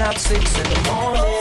at six in the morning.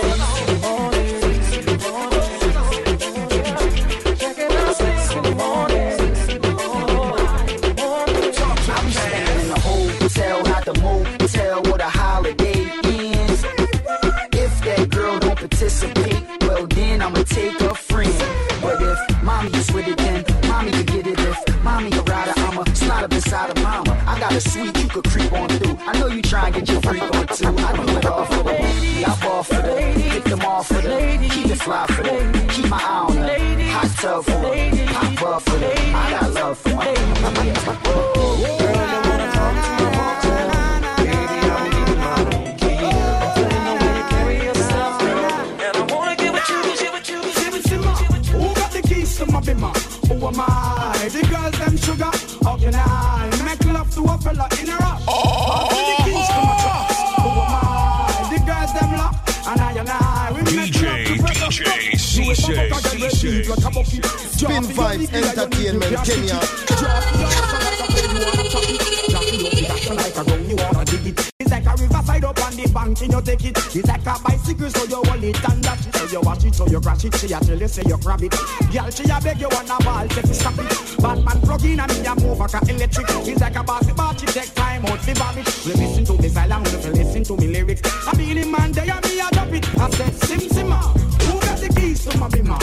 Crash it. She a tell you say you grab it. Girl, she a beg you on a ball, take it, stop it. Badman plug in and me a move like a electric. He's like a basketball, she take time out to vomit. We listen to me silence, we listen to me lyrics. I be the man, they a me a drop it. I said, sim simma, who got the keys to my bima?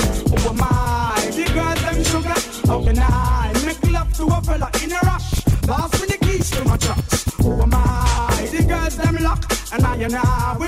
Oh my, the girls them sugar. How can I make love to a fella in a rush? Boss with the keys to my trucks. Oh my, the girls them lock, and I and I.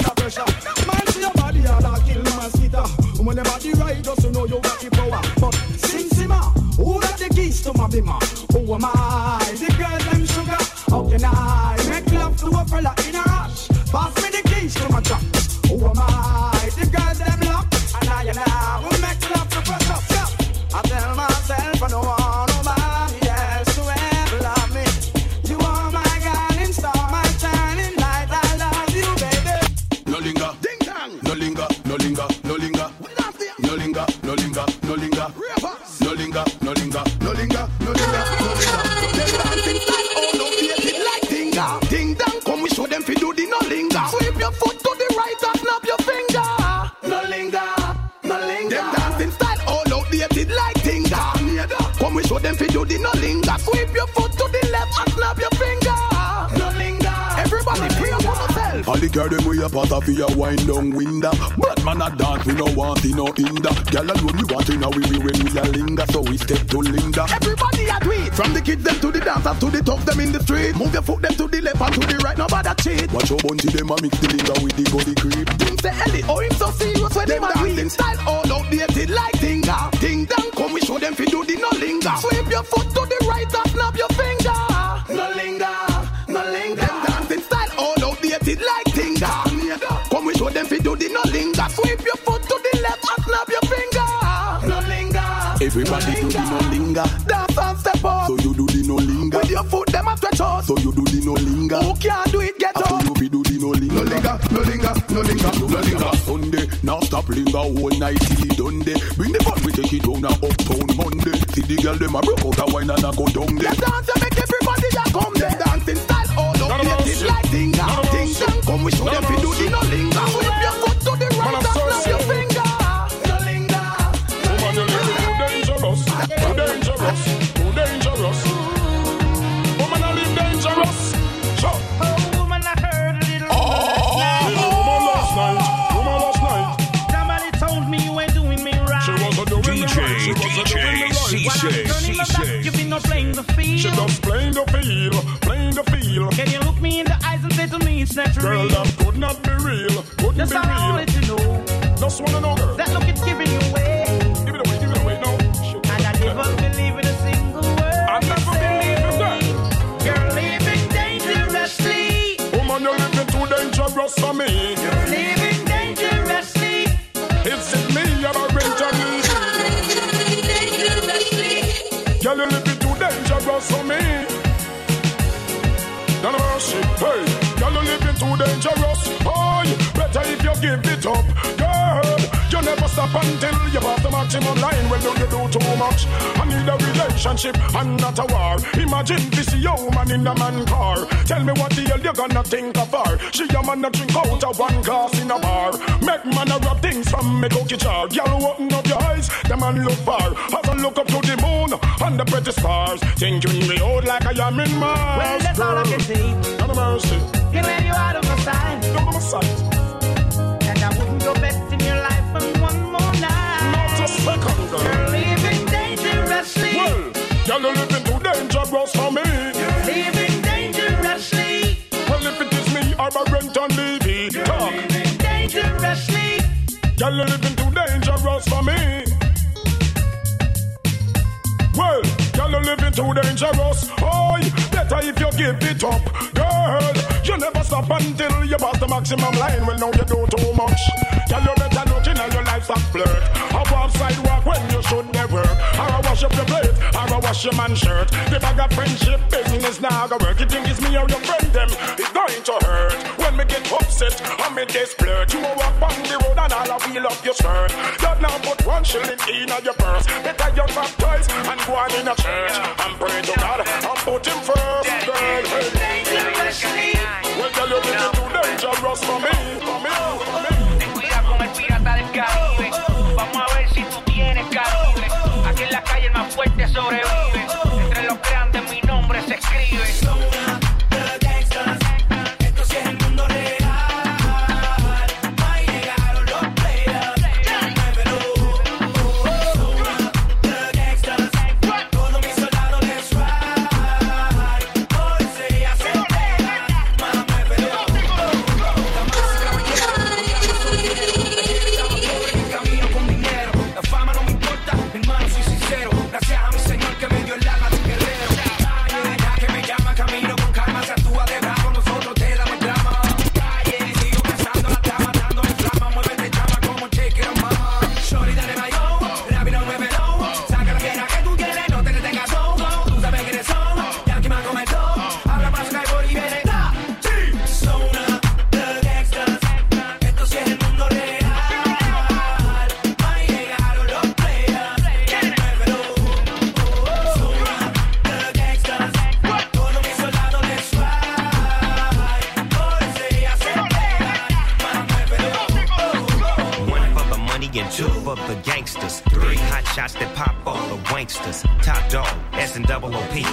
a a wind down window. Bad man a dance, we no want in no hinder. Girl alone we want in a we when we a linger, so we step to linger. Everybody a tweet. From the kids them to the dancers to the tough them in the street. Move your foot them to the left and to the right, no bother cheat. Watch your bunch them a mix the linger with the body creep. Him say Ellie, oh him so serious when them a dancing style all outdated like tinga. Ding dong, come we show them fi do the no linger. Sweep your foot to the right and snap your Everybody do the no linger. Dance and step up. So you do the no linger. With your foot, them a stretch out. So you do the no linger. Who can't do it, get up. So you be do the no linger. No linger, no linger, no linger, no linger. Sunday, now stop linger all night till it done day. Bring the fun, we take it down and uptown Monday. See the girl, them a broke out a wine and a go down there. Dance and make everybody a come there. Dancing style all up. It's like ding dong, ding dong. Come we show them. Shut up. Hey. Girl, you living too dangerous. Boy, better if you give it up, girl. You never stop until you pass the maximum line. Well, don't you do too much? I need a relationship and not a war. Imagine this young man in a man car. Tell me what the hell you gonna think of her? She a man that drink out of one glass in a bar. Make man a rub things from me cookie jar. Girl, open up your eyes, the man look far. As I look up to the moon and the pretty stars, thinking me old like I am in Mars. Well, that's all I can. God of mercy, Can let you out of my sight. look at my sight. And I wouldn't go back in your life for one more night. Not a second, girl. You're living dangerously. Well, girl, you living too dangerous. Oh, better if you give it up, girl. You never stop until you pass the maximum line. Well, now you do too much. Girl, you better in your flirt. I walk sidewalk when you should never. Or I wash up your plate, or I wash your man shirt. The bag of friendship business now go work. You think it's me or your friend them? It's going to hurt when me get upset. I me get splurt. You walk on the road and all I wheel up your skirt. You now put one shilling in on your purse. Better you baptize and go on in a church and pray to God and put him first. Girl, hey. Well, tell you living too dangerous for me, for me, oh. Fuerte. Entre los grandes mi nombre se escribe.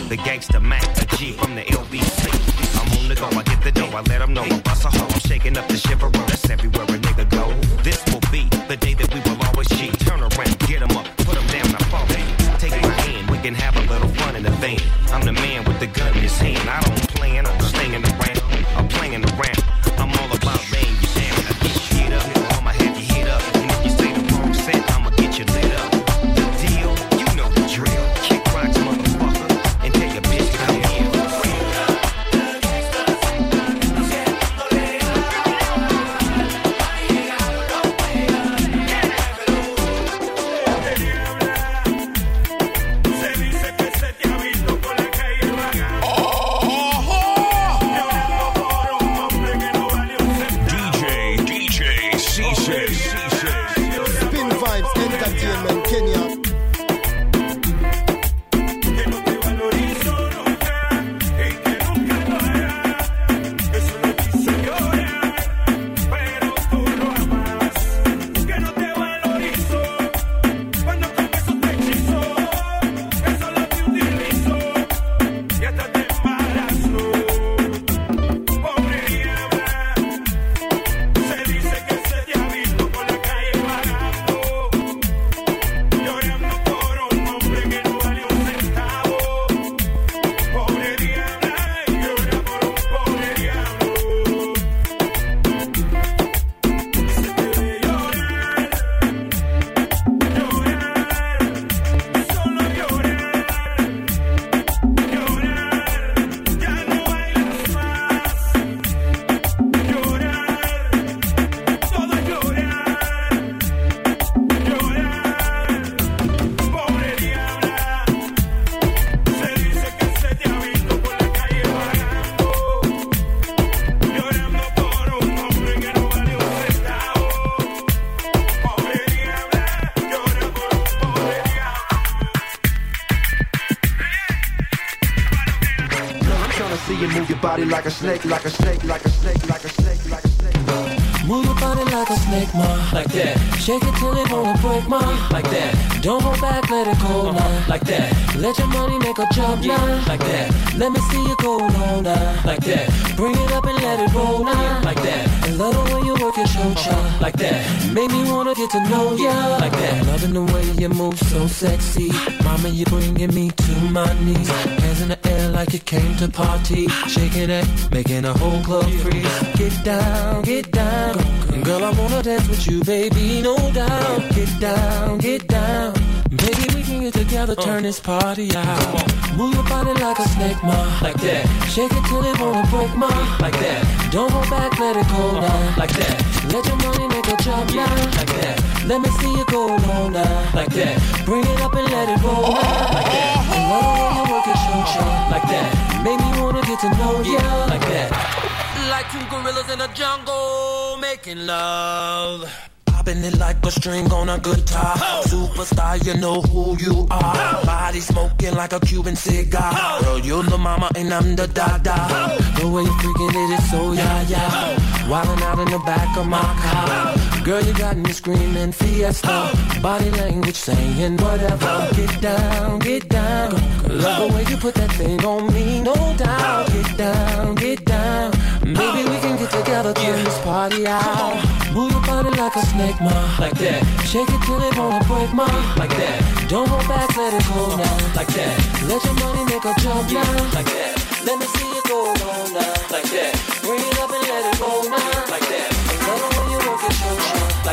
The gangster Mac, sexy. Mama, you're bringing me to my knees. Hands in the air like you came to party. Shaking it, making a whole club freeze. Get down, get down. Girl, I wanna dance with you, baby, no doubt. Get down, get down. Baby, we can get together, uh. turn this party out. Move your body like a snake, ma, like that. Shake it till it wanna break, ma, like that. Don't hold back, let it go now, like that. Let your money make a jump now, like that. Let me see you go on now, like that. Bring it up and let it roll now, like that. I love the way you work your shoulder, like that. Make me wanna get to know ya, like that. Like two gorillas in a jungle making love. Popping it like a string on a guitar. Superstar, you know who you are. Body smoking like a Cuban cigar. Girl, you're the mama and I'm the dada. The way you freaking it is so yeah yeah. Wildin' out in the back of my car. Girl, you got me screaming fiesta. Body language saying whatever. Get down, get down. Love the way you put that thing on me, no doubt. Get down, get down. Maybe we can get together, turn this party out. Move your body like a snake, ma, like that. Shake it till it wanna break, ma, like that. Don't hold back, let it go now, like that. Let your money make a jump now, like that. Let me see it go on now, like that. Bring it up and let it go now,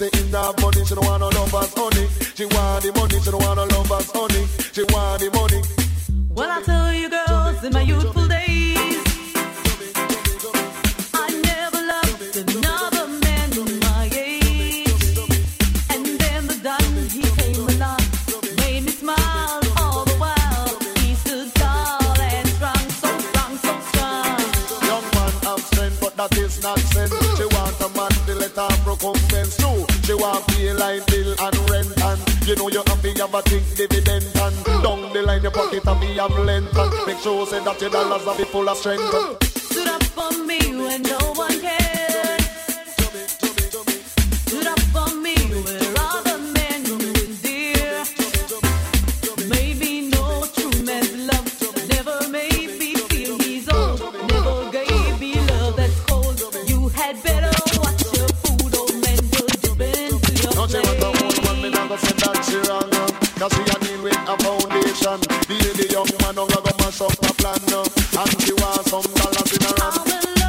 say in that money. She don't want no lovers, honey. She want the money, that your dollars are be full of strength. A foundation. The the young man don't go mash up a plan. And she want some dollars in her hand.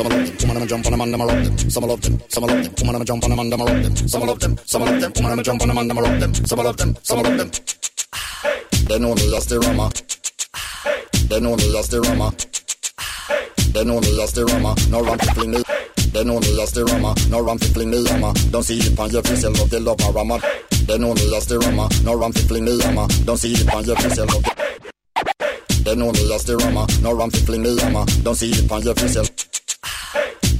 Some love them, some of them. Jump on them and them rock them. Some love them, some love them. some of them jump on them and them rock them. Some love them, some love them. some of them jump on them and them rock them. Some love them, some love them. They know me as the Rama. They know me as the Rama. They know me as the Rama. No run to fling me. They know me as the Rama. No run to fling me Rama. Don't see it on your face, you love the love a Rama. They know me as the Rama. No run to fling me Rama. Don't see it on your face, you love the they know me as the Rama, no ram fi fling me Rama. Don't see it on your face, you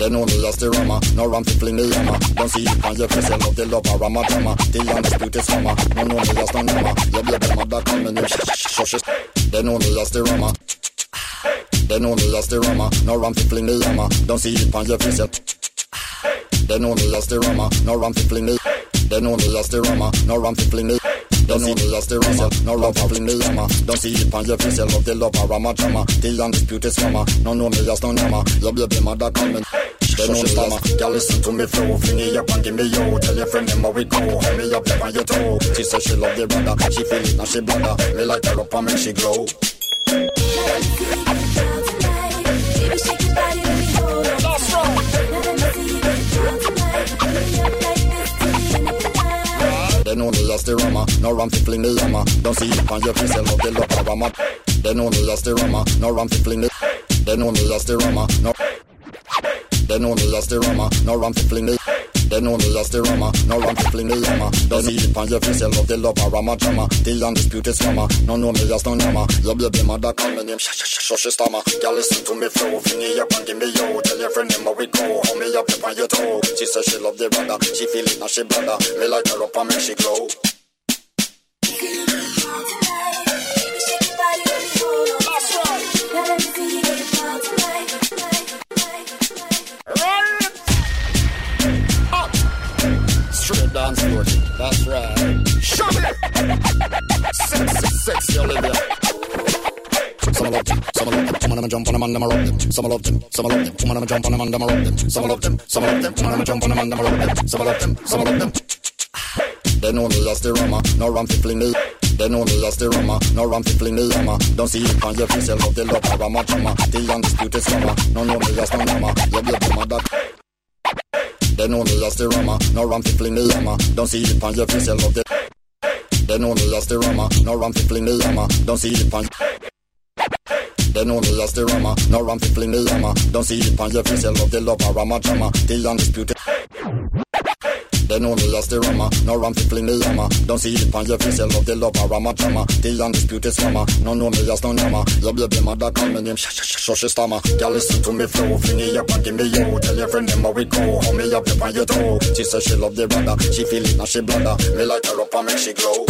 They know me as the Rama, no ram fi fling me yama. Don't see it on your face, you love the love a Rama drama. The undisputed summer, no know me as no Rama. You baby mother come and you sh sh sh sh. They me as. They know me as the Rama, no ram fi fling me yama. See on your They know me as the Rama, no ram fi fling me. They know me as the Rama, no me. See me as love for fling me hammer. Don't see it on your face, you love the love Rama drama. The undisputed scammer, no know me as no nama. Your baby mother coming. They know me stammer, girl listen to me flow Fling it up and give me yo Tell your friend them how we go Hold me up there on your toe She say she love the brother She feel it now she bladder Me light her up and make she glow They know me as the rama, no ram fi fling the hammer. Don't see it on your face, I love the love of rama. They know me as the rama, no ram fi fling the. They know me as the rama, no. They know me as the rama, no ram fi fling the. They know me as the rama, no ram fi fling the hammer. Don't see it on your face, you love the love rama drama. The undisputed scammer, no know me as no nama. Your baby mother call me name, sh sh sh sh. Girl listen to me flow, fling it up and give me yo. Tell your friend them how we go, hold me up on your toe. She say she love the brother, she feel it now she bladder. Me light her up and make she glow. Dance floor. That's right. Shove it. Sexy, sexy Olivia. Some love them, some love them, some of them jump on them and them rock them. Some love them, some love them, some of them jump on them and them rock them. Some love them, some love them, some of them jump on them and them rock them. Some love them, some love them. They know me as the rama, no ram fi fling me. They know me as the rama, no ram fi fling me hammer. Don't see it on your face, you love the love of rama drama. The undisputed scammer, no know me as no nama. You baby mother. They know me as the rama, no ram fi fling me hammer. Don't see it on your face, you love the. They know me as the rama, no ram fi fling me hammer. Don't see it on. They know me as the rama, no ram fi fling me hammer. Don't see it on your face, you love the love of rama drama. The undisputed. They know me as the rama, no ram fi fling me hammer. Don't see it on your face, you love the love of rama drama. The undisputed scammer, no know me as no nama. Your baby mother call me name, sh sh sh sh stammer. Girl listen to me flow, fling it up and give me yo. Tell your friend them how we go, hold me up there on your toe. She say she love the brother, she feel it now she bladder. Me light her up and make she glow.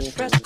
fresh, fresh.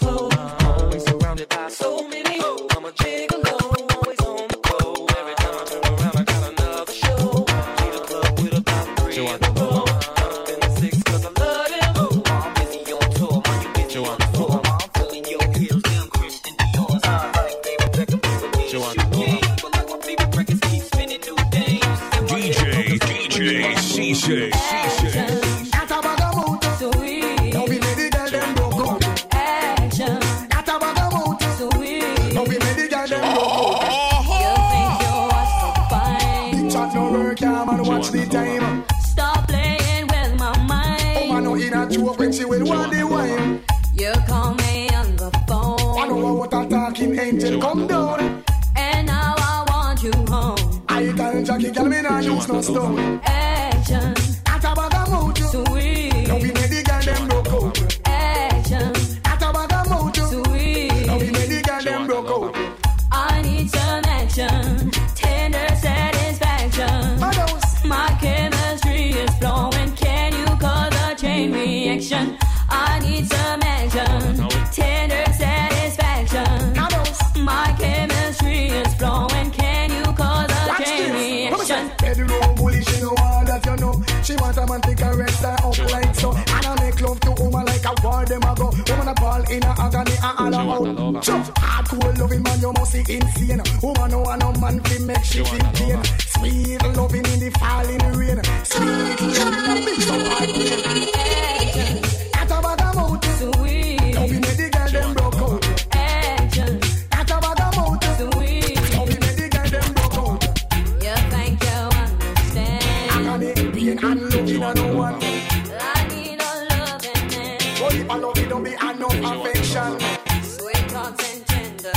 Affection. Sweet thoughts and tender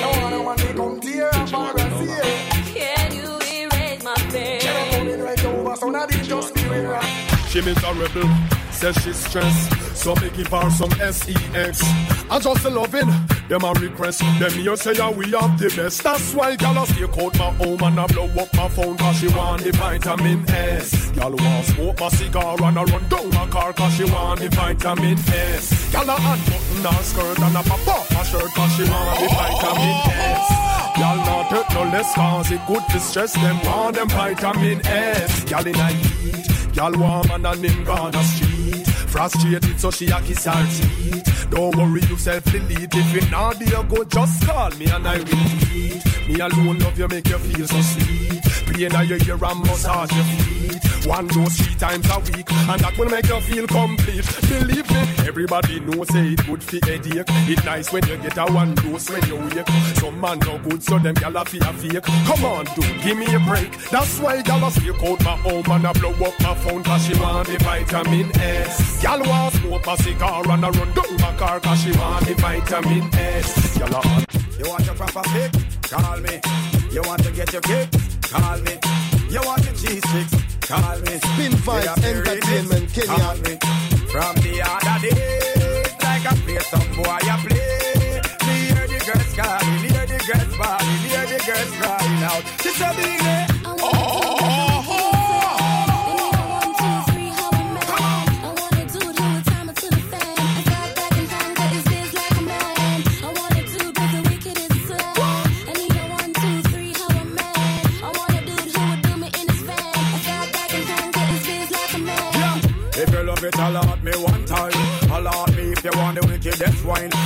No one care. want to come tear up or a seal. Can you erase my fear? Never coming right over, so now they just beware. She miserable, says she's stressed. So me give her some sex. I just a loving, them a request. Them here say yeah, we have the best. That's why gal a stay out my home and I blow up my phone cause she want the vitamin S. Gal want smoke my cigar and I run down my car cause she want the vitamin S. Gal a unbutton her skirt and a pop off my shirt cause she want the vitamin S. Y'all not hurt no less cause it to stress them want them vitamin S. Y'all in a heat, y'all warm and an in on the street. Frustrated so she a kiss her teeth. Don't worry yourself delete if you not there go just call me and I will. Me alone love you make you feel so sweet. Pain in your ear and massage your feet. One dose three times a week and that will make you feel complete. Believe me, everybody knows say it good for headache. It nice when you get a one dose when you wake. Some man no good so them gyal a feel fake. Come on, dude, give me a break. That's why gyal a stick out my home and I blow up my phone cause she want the vitamin S. Gyal want smoke a cigar and I run down my car cause she want the vitamin S. Gyal a You want your proper fix? Call me. You want to get your kick? Call me. You want cheese sticks? Call me. Spin Vibes You Entertainment? Kenya. Me. From the other day, like I play some boy I play.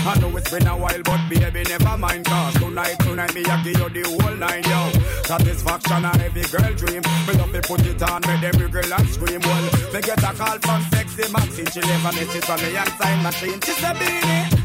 I know it's been a while, but baby, never mind. Cause tonight, tonight, me, I give you the whole nine, yo. Satisfaction, a every girl dream. Me love to put it on, make every girl and scream. Well, me get a call from sexy Maxine. She live on it, from me and sign machine. She's a beanie.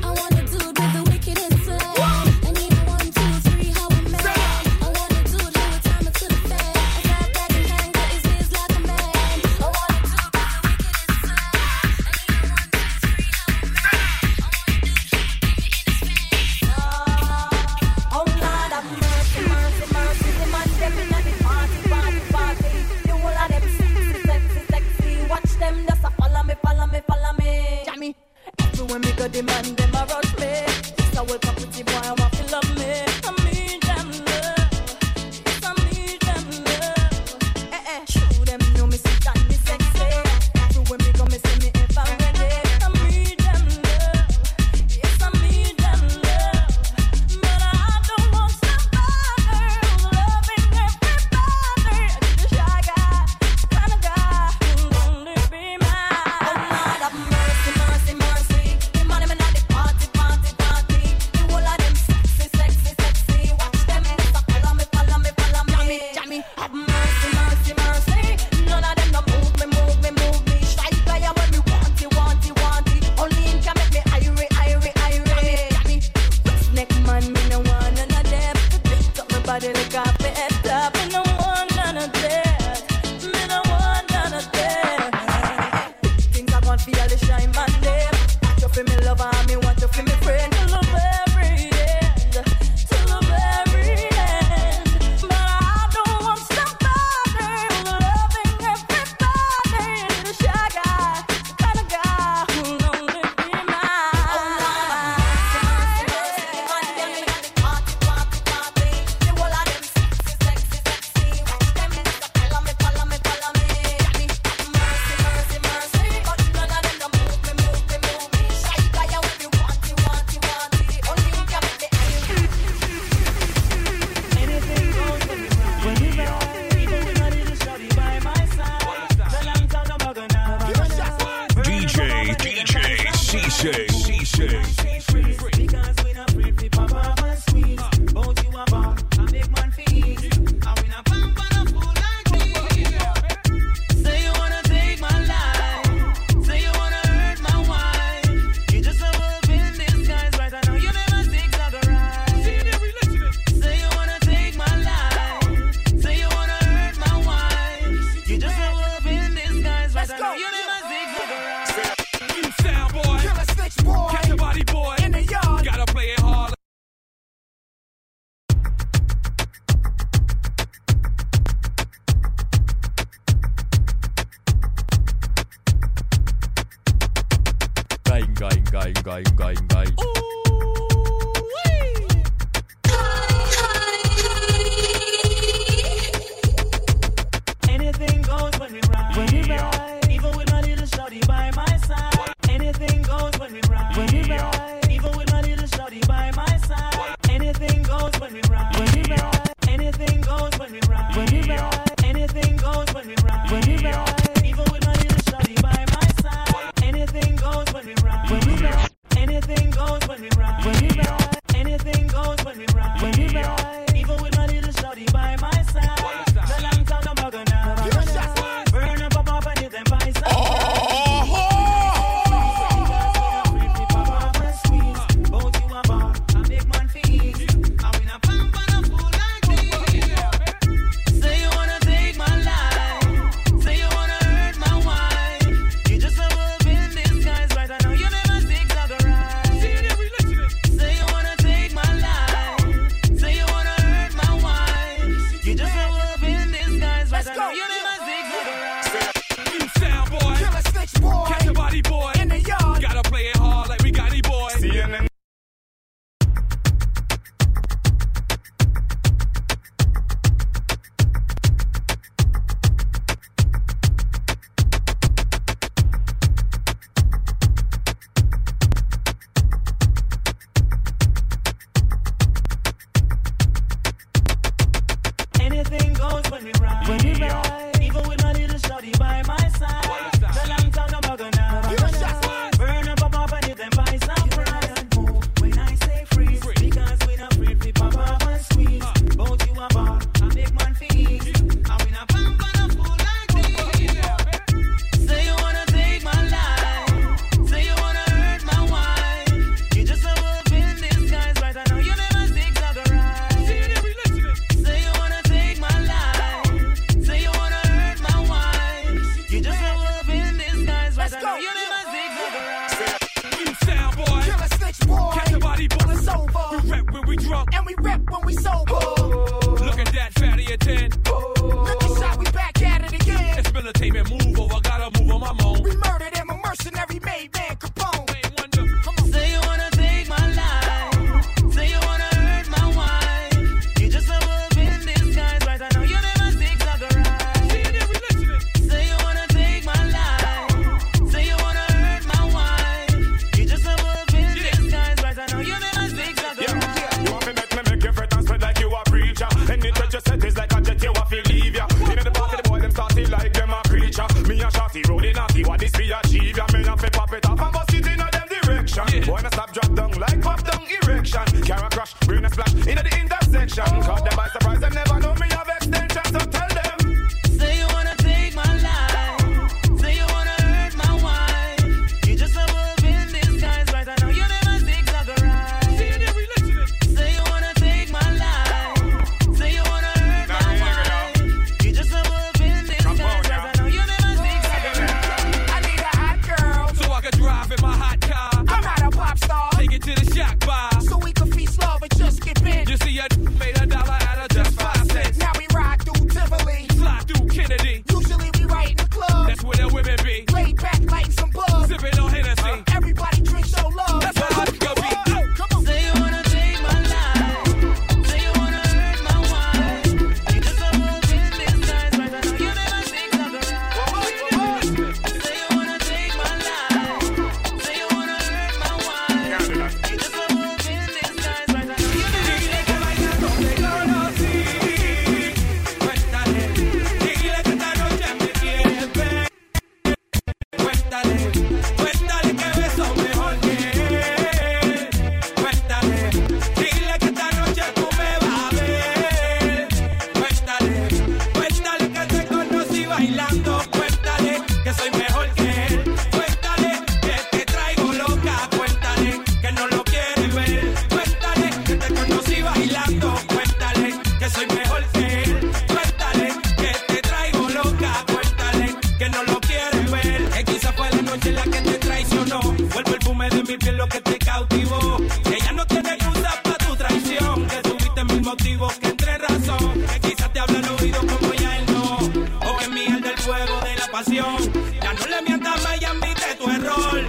fuego de la pasión. Ya no le mientas más y admite tu error.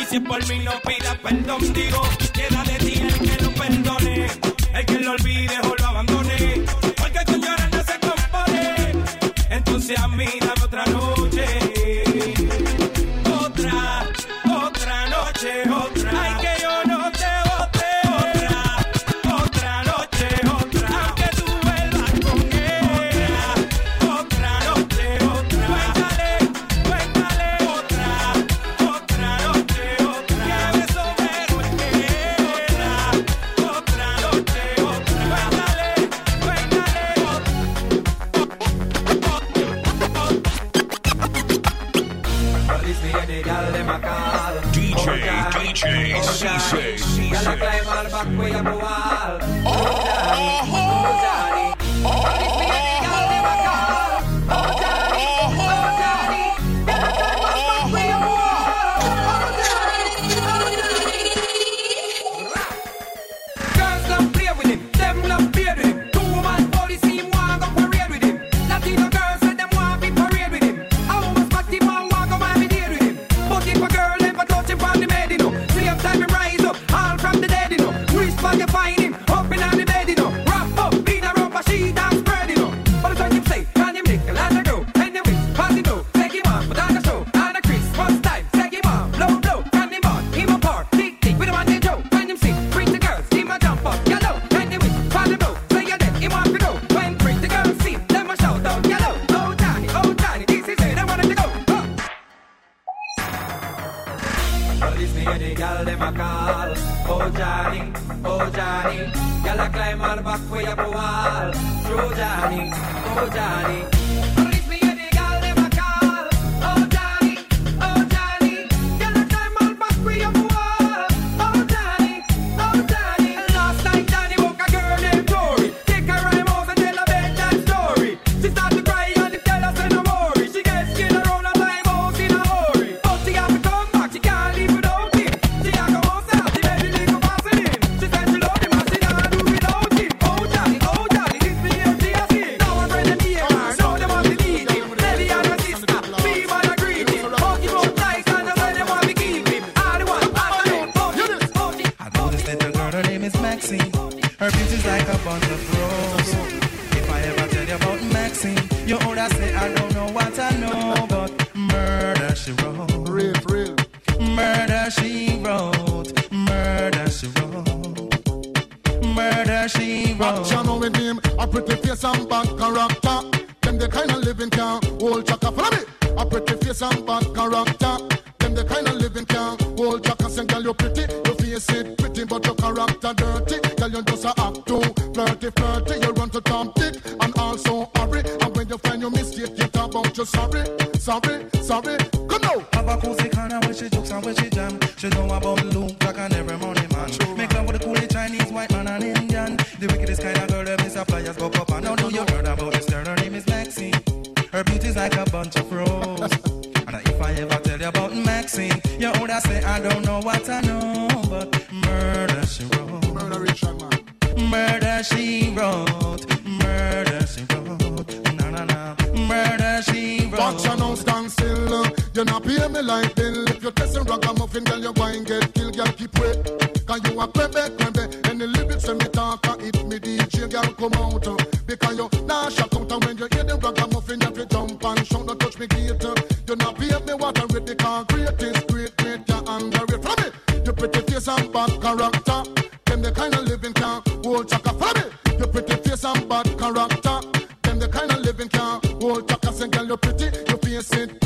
Y si es por mí no pidas perdón, digo. and bad character. Them the kind of living can hold chaka. Follow me. Your pretty face and bad character. Them the kind of living can hold chaka. Say, girl, you're pretty. you face it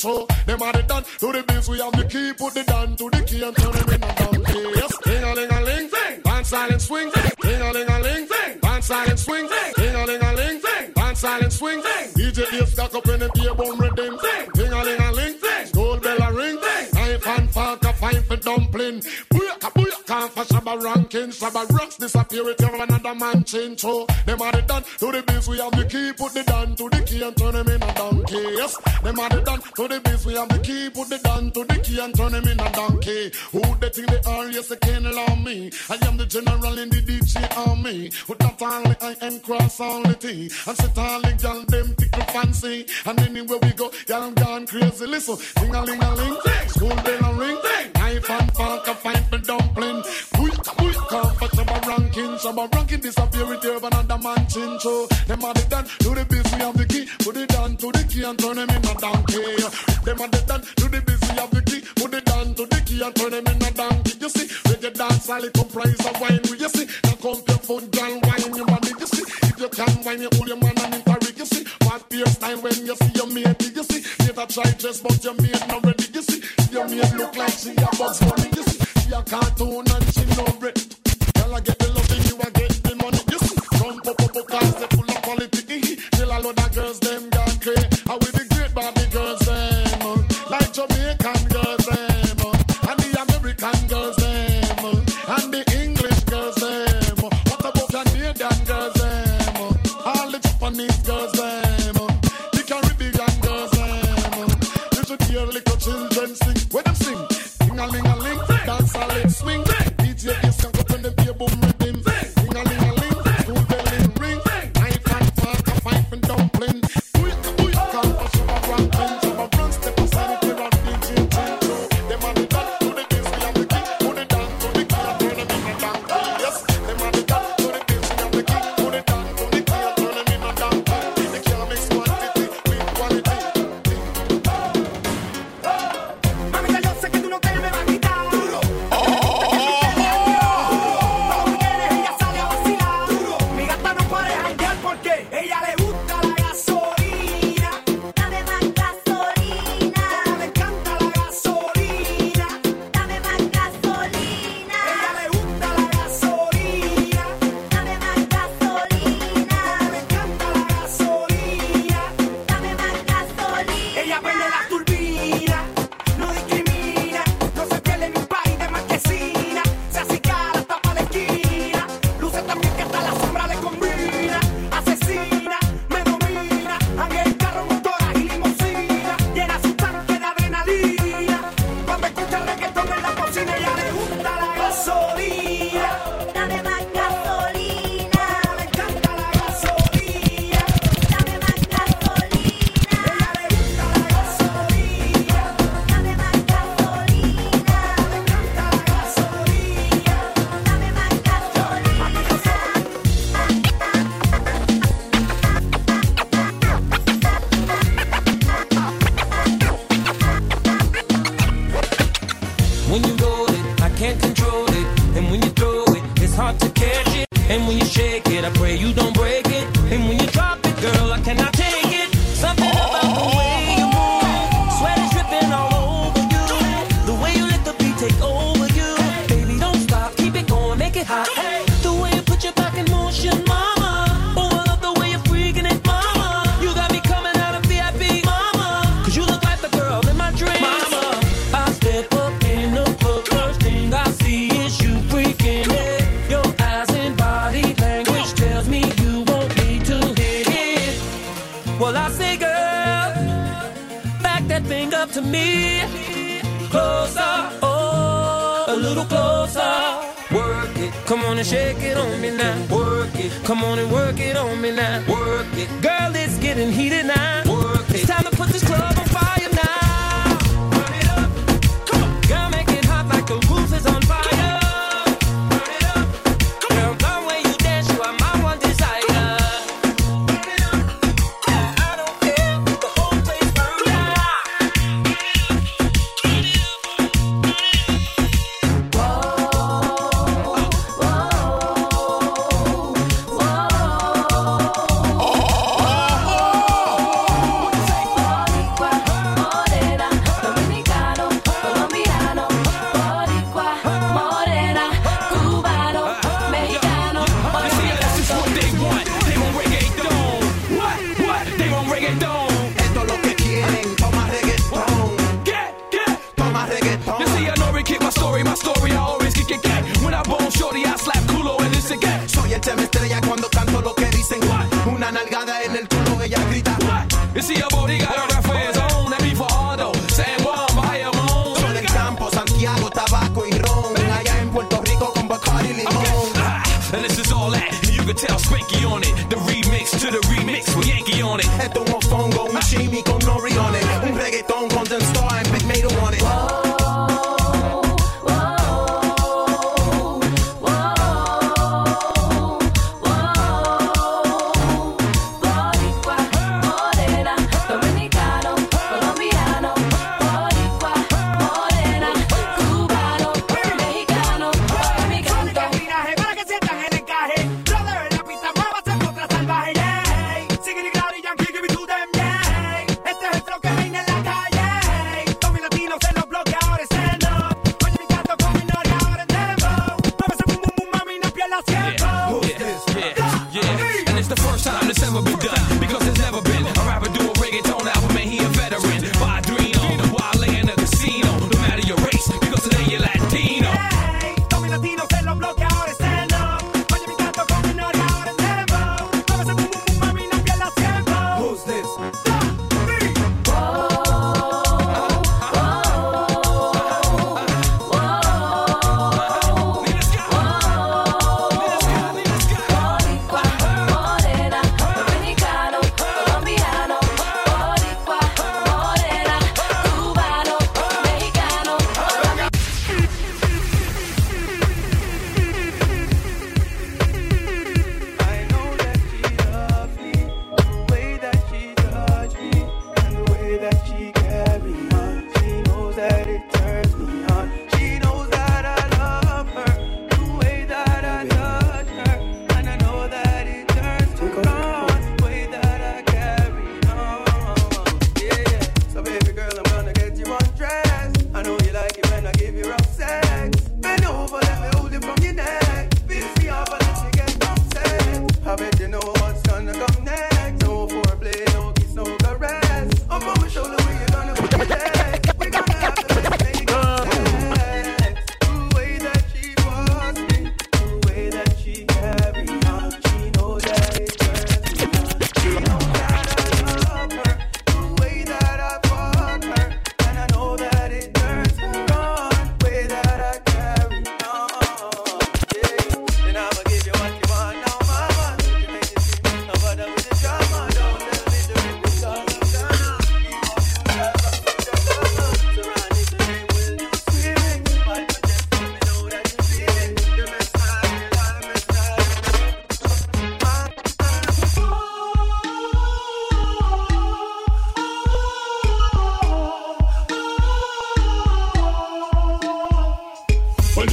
true. Them are the done to the biz. We have the key. Put the down to the key and turn them in a donkey. Yes. Ding a ling a ling. Sing. Band silent swing. Sing. Ding a ling a ling. Sing. Band silent swing. Sing. Ding a ling a ling. Sing. Band silent swing. Sing. DJ is stuck up in the beer bomb redeem. Sing. Ding a ling a ling. Sing. Gold bell a ring. Sing. Knife and fork a fine for dumpling. Booyaka booyaka for shabba ranking. Shabba rocks disappear with your another man chain. So them are the done to down to the key and turn him in a donkey. Yes, them are the done to the biz. We have the key, put the down to the key and turn him in a donkey. Who they think they are? Yes, they can't allow me. I am the general in the DJ army. With that only I am cross all the tea. And sit all the gal, them tickle fancy. And anywhere we go, y'all gone crazy. Listen, ding a ling a ling, school bell a ring. Ding knife and fork and find me dumpling. Quick, quick, comfortable ranking. So my ranking disappear with you, another man chin. So them are the done, do the busy have the key. Put it down to the key and turn them in a donkey. Them are the done, do the busy have the key. Put it down to the key and turn them in a donkey. You see, reggae dance, all it comprise of wine. You see, now come your food, girl, wine your money. You see, if you can wine, you pull your man and interrogate. You see, what beer style when you see your mate. You see, later try dress, but your mate not ready your maid look like she a Bugs Bunny. You see, she a cartoon and she no brick. Girl, I get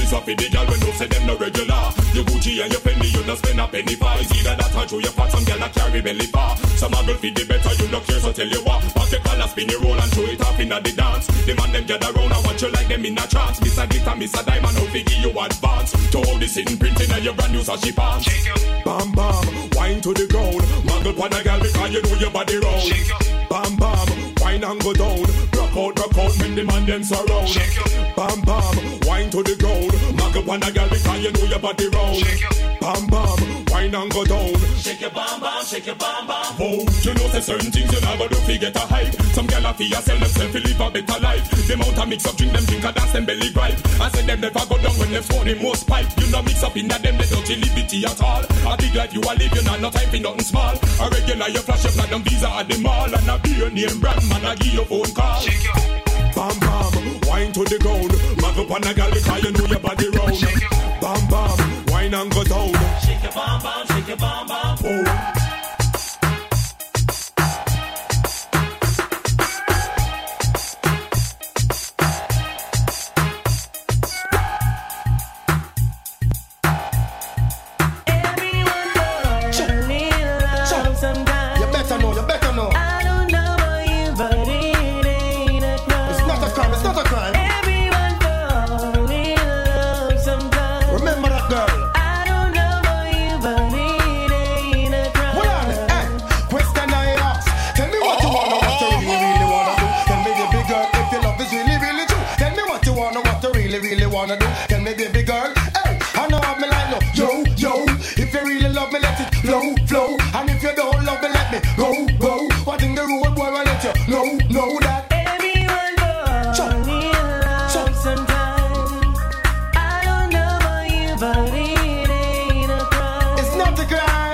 this a for the gal when no say them no regular. Your Gucci and your Fendi, you no spend a penny for. It's either that or through your fat, some gal a carry belly bar. Some a girl feed the better, you no care, so tell you what. Pass the collar, spin your roll and throw it up inna the dance. The man them gather round and watch you like them in a trance. Miss a glitter, miss a diamond, how give you advance. To all the sitting printing and your brand new sashi pants. Bam bam, wine to the ground. Muggle pon a gal because you know your body round. Bam bam, wine and go down. Rock out, rock out, when the man them surround. Bam bam, wine to the ground. Muggle pon a gal because you know your body round. Bam bam, wine and go down. Shake your bam bam, shake your bam bam. Oh, you know say certain things you never do fi get a hype. Some gal a fi a sell themself fi live a better life. Them out a mix up drink them drink a dance them belly gripe. I say them never go down when them smoke the most pipe. You know mix up in that them they don't liberty at all. A big life you a live, you know no time for nothing small. A regular you flash your platinum visa at the mall and a beer name brand man a give your phone call. Shake your bam bam, wine to the ground. Mag up on a gal because you know your body round. Bam bam, wine and go down. Shake your bam bam, shake your bam bam. Oh. wanna do. Tell me, baby girl, hey, I know I'm like no, yo, yo. If you really love me, let it flow, flow. And if you don't love me, let me go, go. What in the road, boy, I let you know, know that. Sometimes I don't know you, but it ain't a crime. It's not a crime.